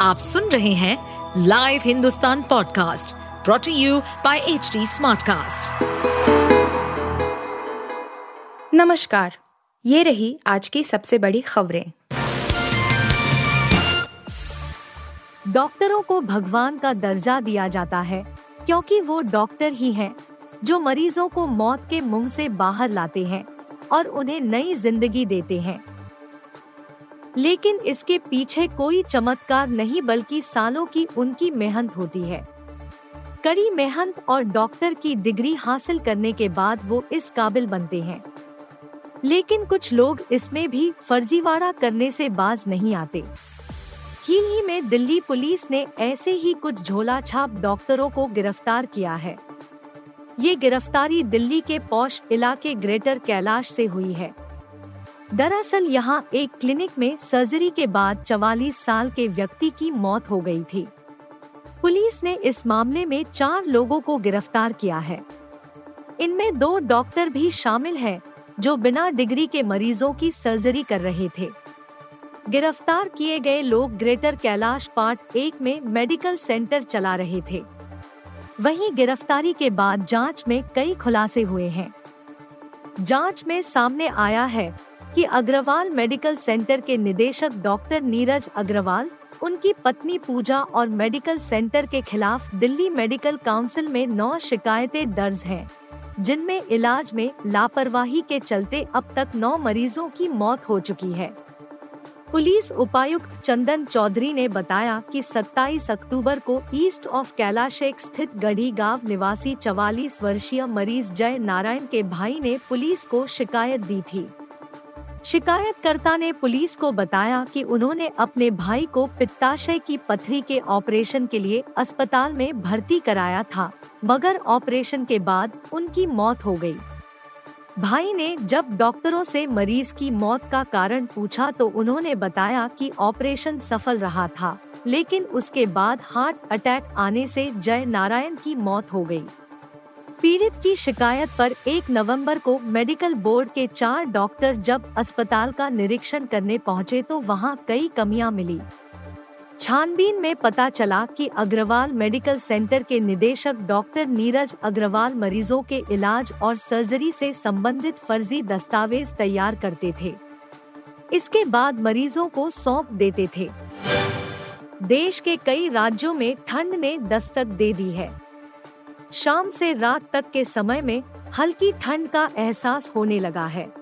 आप सुन रहे हैं live Hindustan podcast brought to you by H Smartcast. नमस्कार, ये रही आज की सबसे बड़ी खबरें डॉक्टरों को भगवान का दर्जा दिया जाता है, क्योंकि वो डॉक्टर ही हैं, जो मरीजों को मौत के मुँह से बाहर लाते हैं और उन्हें नई ज़िंदगी देते हैं लेकिन इसके पीछे कोई चमत्कार नहीं, बल्कि सालों की उनकी मेहनत होती है। कड़ी मेहनत और डॉक्टर की डिग्री हासिल करने के बाद वो इस काबिल बनते हैं। लेकिन कुछ लोग इसमें भी फर्जीवाड़ा करने से बाज नहीं आते। हाल ही में दिल्ली पुलिस ने ऐसे ही कुछ झोला छाप डॉक्टरों को गिरफ़्तार किया है। ये गिरफ्तारी दिल्ली के पौष इलाके ग्रेटर कैलाश से हुई है। दरअसल यहाँ एक क्लिनिक में सर्जरी के बाद 44 साल के व्यक्ति की मौत हो गई थी। पुलिस ने इस मामले में चार लोगों को गिरफ़्तार किया है। इनमें दो डॉक्टर भी शामिल हैं, जो बिना डिग्री के मरीजों की सर्जरी कर रहे थे। गिरफ़्तार किए गए लोग ग्रेटर कैलाश पार्ट एक में मेडिकल सेंटर चला रहे थे। वहीं गिरफ्तारी के बाद जाँच में कई खुलासे हुए हैं। जाँच में सामने आया है कि अग्रवाल मेडिकल सेंटर के निदेशक डॉक्टर नीरज अग्रवाल उनकी पत्नी पूजा और मेडिकल सेंटर के खिलाफ दिल्ली मेडिकल काउंसिल में नौ शिकायतें दर्ज हैं, जिनमें इलाज में लापरवाही के चलते अब तक नौ मरीजों की मौत हो चुकी है। पुलिस उपायुक्त चंदन चौधरी ने बताया कि 27 अक्टूबर को ईस्ट ऑफ़ कैलाशेक स्थित गढ़ी गाँव निवासी 44 वर्षीय मरीज़ जय नारायण के भाई ने पुलिस को शिकायत दी थी। शिकायतकर्ता ने पुलिस को बताया कि उन्होंने अपने भाई को पित्ताशय की पथरी के ऑपरेशन के लिए अस्पताल में भर्ती कराया था, मगर ऑपरेशन के बाद उनकी मौत हो गई। भाई ने जब डॉक्टरों से मरीज़ की मौत का कारण पूछा तो उन्होंने बताया कि ऑपरेशन सफल रहा था, लेकिन उसके बाद हार्ट अटैक आने से जय नारायण की मौत हो गई। पीड़ित की शिकायत पर 1 नवंबर को मेडिकल बोर्ड के चार डॉक्टर जब अस्पताल का निरीक्षण करने पहुँचे तो वहाँ कई कमियाँ मिली। छानबीन में पता चला कि अग्रवाल मेडिकल सेंटर के निदेशक डॉक्टर नीरज अग्रवाल मरीजों के इलाज और सर्जरी से संबंधित फर्जी दस्तावेज़ तैयार करते थे। इसके बाद मरीजों को सौंप देते थे। देश के कई राज्यों में ठंड ने दस्तक दे दी है। शाम से रात तक के समय में हल्की ठंड का एहसास होने लगा है।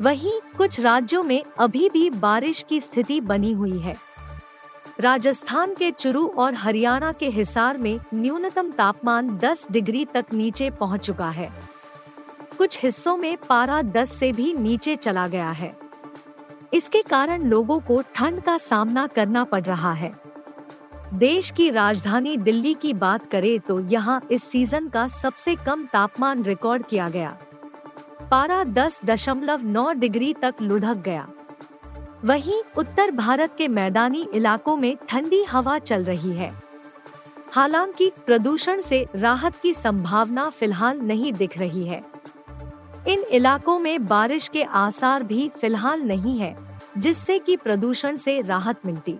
वहीं कुछ राज्यों में अभी भी बारिश की स्थिति बनी हुई है। राजस्थान के चुरू और हरियाणा के हिसार में न्यूनतम तापमान 10 डिग्री तक नीचे पहुँच चुका है। कुछ हिस्सों में पारा 10 से भी नीचे चला गया है। इसके कारण लोगों को ठंड का सामना करना पड़ रहा है। देश की राजधानी दिल्ली की बात करें तो यहाँ इस सीज़न का सबसे कम तापमान रिकॉर्ड किया गया। पारा दस दशमलव नौ डिग्री तक लुढ़क गया। वहीं उत्तर भारत के मैदानी इलाकों में ठंडी हवा चल रही है। हालाँकि प्रदूषण से राहत की संभावना फ़िलहाल नहीं दिख रही है। इन इलाकों में बारिश के आसार भी फ़िलहाल नहीं है, जिससे कि प्रदूषण से राहत मिलती।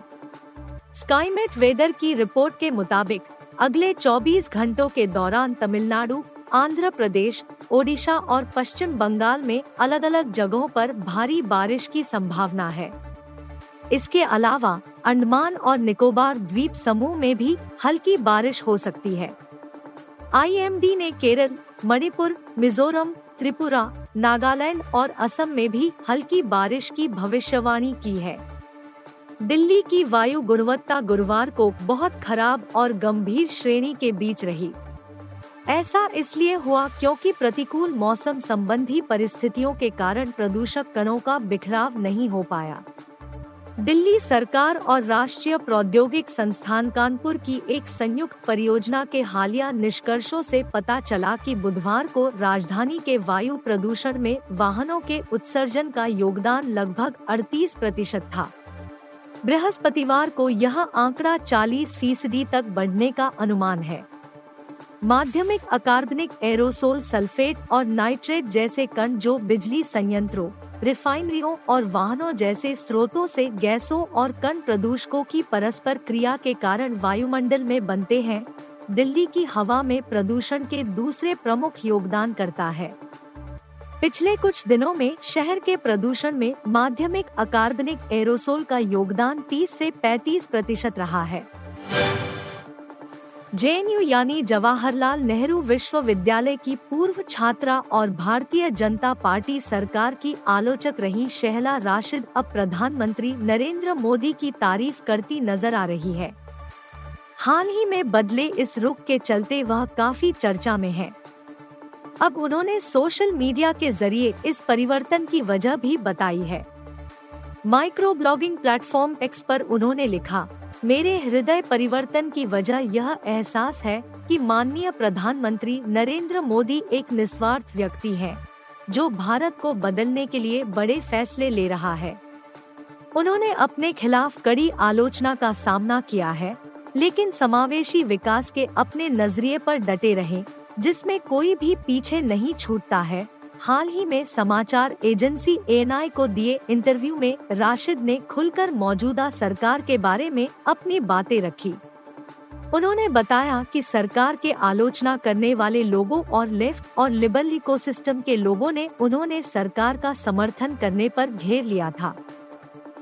स्काईमेट वेदर की रिपोर्ट के मुताबिक, अगले 24 घंटों के दौरान तमिलनाडु, आंध्र प्रदेश, ओडिशा और पश्चिम बंगाल में अलग अलग जगहों पर भारी बारिश की संभावना है। इसके अलावा, अंडमान और निकोबार द्वीप समूह में भी हल्की बारिश हो सकती है। आईएमडी ने केरल, मणिपुर, मिजोरम, त्रिपुरा, नागालैंड और असम में भी हल्की बारिश की भविष्यवाणी की है। दिल्ली की वायु गुणवत्ता गुरुवार को बहुत खराब और गंभीर श्रेणी के बीच रही। ऐसा इसलिए हुआ क्योंकि प्रतिकूल मौसम संबंधी परिस्थितियों के कारण प्रदूषक कणों का बिखराव नहीं हो पाया। दिल्ली सरकार और राष्ट्रीय प्रौद्योगिक संस्थान कानपुर की एक संयुक्त परियोजना के हालिया निष्कर्षों से पता चला कि बुधवार को राजधानी के वायु प्रदूषण में वाहनों के उत्सर्जन का योगदान लगभग 38 प्रतिशत था। बृहस्पतिवार को यह आंकड़ा 40 फ़ीसदी तक बढ़ने का अनुमान है। माध्यमिक अकार्बनिक एरोसोल सल्फेट और नाइट्रेट जैसे कण जो बिजली संयंत्रों, रिफाइनरियों और वाहनों जैसे स्रोतों से गैसों और कण प्रदूषकों की परस्पर क्रिया के कारण वायुमंडल में बनते हैं, दिल्ली की हवा में प्रदूषण के दूसरे प्रमुख योगदान करता है। पिछले कुछ दिनों में शहर के प्रदूषण में माध्यमिक अकार्बनिक एरोसोल का योगदान 30 से 35 प्रतिशत रहा है। जेएनयू यानी जवाहरलाल नेहरू विश्वविद्यालय की पूर्व छात्रा और भारतीय जनता पार्टी सरकार की आलोचक रही शहला राशिद अब प्रधानमंत्री नरेंद्र मोदी की तारीफ़ करती नज़र आ रही है। हाल ही में बदले इस रुख के चलते वह काफ़ी चर्चा में है। अब उन्होंने सोशल मीडिया के ज़रिए इस परिवर्तन की वजह भी बताई है। माइक्रो ब्लॉगिंग प्लेटफॉर्म एक्स पर उन्होंने लिखा मेरे हृदय परिवर्तन की वजह यह एहसास है कि माननीय प्रधानमंत्री नरेंद्र मोदी एक निस्वार्थ व्यक्ति हैं, जो भारत को बदलने के लिए बड़े फैसले ले रहा है। उन्होंने अपने खिलाफ कड़ी आलोचना का सामना किया है लेकिन समावेशी विकास के अपने नज़रिए पर डटे रहे। जिसमें कोई भी पीछे नहीं छूटता है। हाल ही में समाचार एजेंसी एएनआई को दिए इंटरव्यू में राशिद ने खुलकर मौजूदा सरकार के बारे में अपनी बातें रखी। उन्होंने बताया कि सरकार के आलोचना करने वाले लोगों और लेफ़्ट और लिबरल इकोसिस्टम के लोगों ने उन्होंने सरकार का समर्थन करने पर घेर लिया था।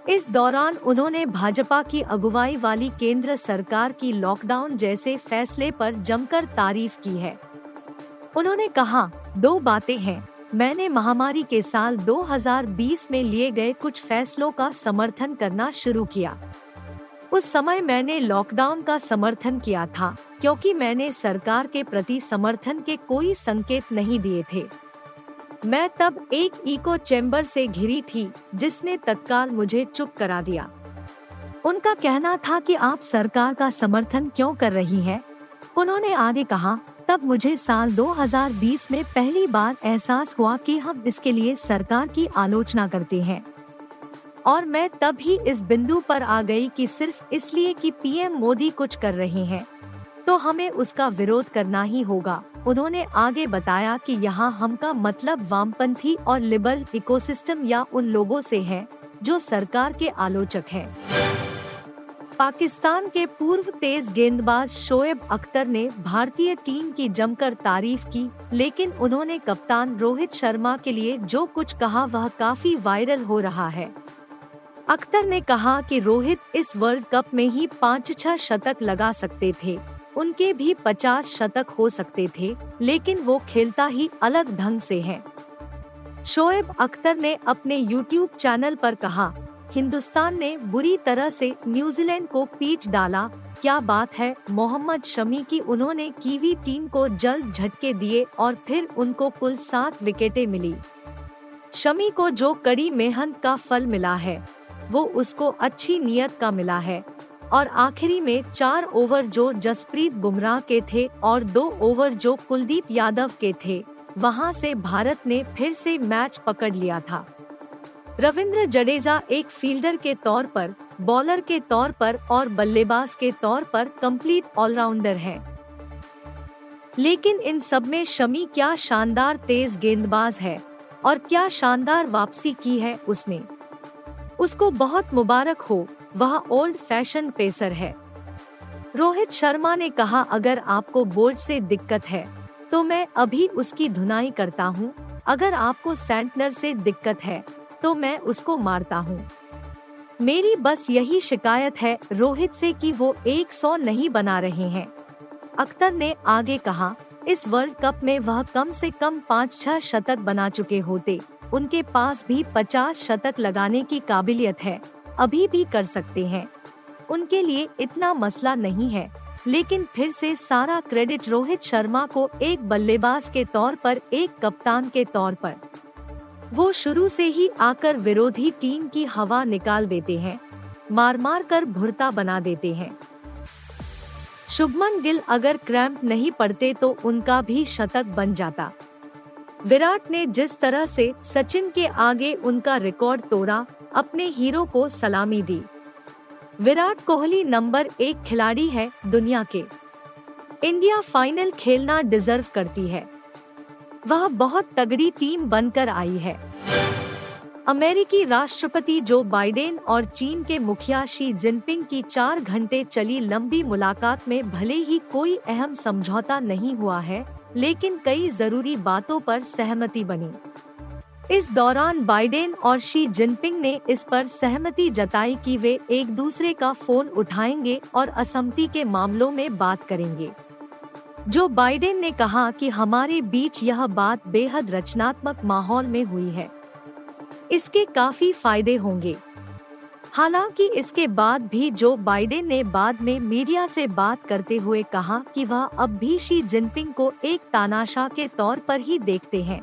इस दौरान उन्होंने भाजपा की अगुवाई वाली केंद्र सरकार की लॉकडाउन जैसे फैसले पर जमकर तारीफ़ की है। उन्होंने कहा, दो बातें हैं। मैंने महामारी के साल 2020 में लिए गए कुछ फैसलों का समर्थन करना शुरू किया। उस समय मैंने लॉकडाउन का समर्थन किया था, क्योंकि मैंने सरकार के प्रति समर्थन के कोई संकेत नहीं दिए थे। मैं तब एक इको चैम्बर से घिरी थी, जिसने तत्काल मुझे चुप करा दिया। उनका कहना था कि आप सरकार का समर्थन क्यों कर रही हैं? उन्होंने आगे कहा तब मुझे साल 2020 में पहली बार एहसास हुआ कि हम इसके लिए सरकार की आलोचना करते हैं और मैं तब ही इस बिंदु पर आ गई कि सिर्फ़ इसलिए कि पीएम मोदी कुछ कर रहे हैं तो हमें उसका विरोध करना ही होगा उन्होंने आगे बताया कि यहाँ हम का मतलब वामपंथी और लिबरल इकोसिस्टम या उन लोगों से है, जो सरकार के आलोचक हैं। पाकिस्तान के पूर्व तेज गेंदबाज शोएब अख्तर ने भारतीय टीम की जमकर तारीफ़ की, लेकिन उन्होंने कप्तान रोहित शर्मा के लिए जो कुछ कहा वह काफ़ी वायरल हो रहा है। अख्तर ने कहा कि रोहित इस वर्ल्ड कप में ही पाँच छह शतक लगा सकते थे, उनके भी पचास शतक हो सकते थे, लेकिन वो खेलता ही अलग ढंग से है। शोएब अख्तर ने अपने यूट्यूब चैनल पर कहा हिंदुस्तान ने बुरी तरह से न्यूजीलैंड को पीट डाला। क्या बात है? मोहम्मद शमी की उन्होंने कीवी टीम को जल्द झटके दिए और फिर उनको कुल सात विकेटें मिली। शमी को जो कड़ी मेहनत का फल मिला है, वो उसको अच्छी नियत का मिला है। और आखिरी में चार ओवर जो जसप्रीत बुमराह के थे और दो ओवर जो कुलदीप यादव के थे, वहाँ से भारत ने फिर से मैच पकड़ लिया था। रविंद्र जडेजा एक फील्डर के तौर पर, बॉलर के तौर पर और बल्लेबाज के तौर पर कंप्लीट ऑलराउंडर है। लेकिन इन सब में शमी क्या शानदार तेज गेंदबाज है और क्या शानदार वापसी की है उसने। उसको बहुत मुबारक हो, वह ओल्ड फ़ैशन पेसर है। रोहित शर्मा ने कहा, अगर आपको बोर्ड से दिक्कत है तो मैं अभी उसकी धुनाई करता हूँ। अगर आपको सेंटनर से दिक्कत है तो मैं उसको मारता हूँ। मेरी बस यही शिकायत है रोहित से कि वो एक सौ नहीं बना रहे हैं। अख्तर ने आगे कहा, इस वर्ल्ड कप में वह कम से कम पाँच छह शतक बना चुके होते। उनके पास भी पचास शतक लगाने की काबिलियत है, अभी भी कर सकते हैं। उनके लिए इतना मसला नहीं है, लेकिन फिर से सारा क्रेडिट रोहित शर्मा को एक बल्लेबाज के तौर पर, एक कप्तान के तौर पर। वो शुरू से ही आकर विरोधी टीम की हवा निकाल देते हैं मार मार कर भुरता बना देते हैं। शुभमन गिल अगर क्रैम्प नहीं पड़ते तो उनका भी शतक बन जाता। विराट ने जिस तरह से सचिन के आगे उनका रिकॉर्ड तोड़ा, अपने हीरो को सलामी दी। विराट कोहली नंबर एक खिलाड़ी है दुनिया के। इंडिया फाइनल खेलना डिजर्व करती है। वह बहुत तगड़ी टीम बनकर आई है। अमेरिकी राष्ट्रपति जो बाइडेन और चीन के मुखिया शी जिनपिंग की चार घंटे चली लंबी मुलाकात में भले ही कोई अहम समझौता नहीं हुआ है, लेकिन कई ज़रूरी बातों पर सहमति बनी। इस दौरान बाइडेन और शी जिनपिंग ने इस पर सहमति जताई कि वे एक दूसरे का फ़ोन उठाएँगे और असमति के मामलों में बात करेंगे। जो बाइडेन ने कहा कि हमारे बीच यह बात बेहद रचनात्मक माहौल में हुई है। इसके काफ़ी फ़ायदे होंगे। हालाँकि इसके बाद भी जो बाइडेन ने बाद में मीडिया से बात करते हुए कहा कि वह अब भी शी जिनपिंग को एक तानाशाह के तौर पर ही देखते हैं।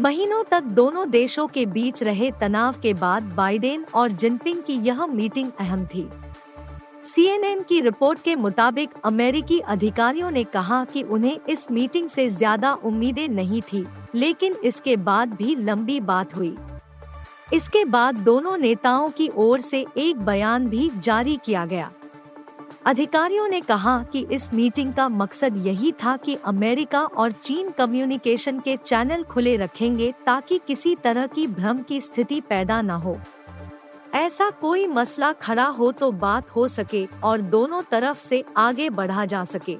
महीनों तक दोनों देशों के बीच रहे तनाव के बाद बाइडेन और जिनपिंग की यह मीटिंग अहम थी। सीएनएन की रिपोर्ट के मुताबिक अमेरिकी अधिकारियों ने कहा कि उन्हें इस मीटिंग से ज़्यादा उम्मीदें नहीं थी, लेकिन इसके बाद भी लंबी बात हुई। इसके बाद दोनों नेताओं की ओर से एक बयान भी जारी किया गया। अधिकारियों ने कहा कि इस मीटिंग का मकसद यही था कि अमेरिका और चीन कम्युनिकेशन के चैनल खुले रखेंगे ताकि किसी तरह की भ्रम की स्थिति पैदा न हो। ऐसा कोई मसला खड़ा हो तो बात हो सके और दोनों तरफ़ से आगे बढ़ा जा सके।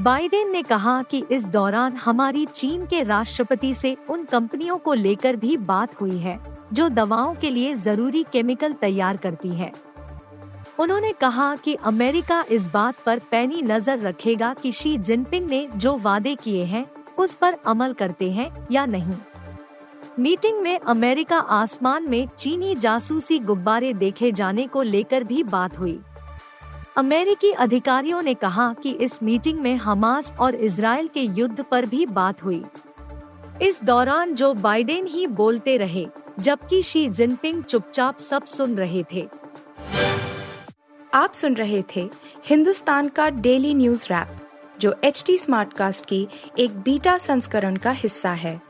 बाइडेन ने कहा कि इस दौरान हमारी चीन के राष्ट्रपति से उन कंपनियों को लेकर भी बात हुई है, जो दवाओं के लिए ज़रूरी केमिकल तैयार करती है। उन्होंने कहा कि अमेरिका इस बात पर पैनी नज़र रखेगा कि शी जिनपिंग ने जो वादे किए हैं, उस पर अमल करते हैं या नहीं। मीटिंग में अमेरिका आसमान में चीनी जासूसी गुब्बारे देखे जाने को लेकर भी बात हुई। अमेरिकी अधिकारियों ने कहा कि इस मीटिंग में हमास और इसराइल के युद्ध पर भी बात हुई। इस दौरान जो बाइडेन ही बोलते रहे, जबकि शी जिनपिंग चुपचाप सब सुन रहे थे। आप सुन रहे थे हिंदुस्तान का डेली न्यूज़ रैप, जो एच टी स्मार्टकास्ट की एक बीटा संस्करण का हिस्सा है।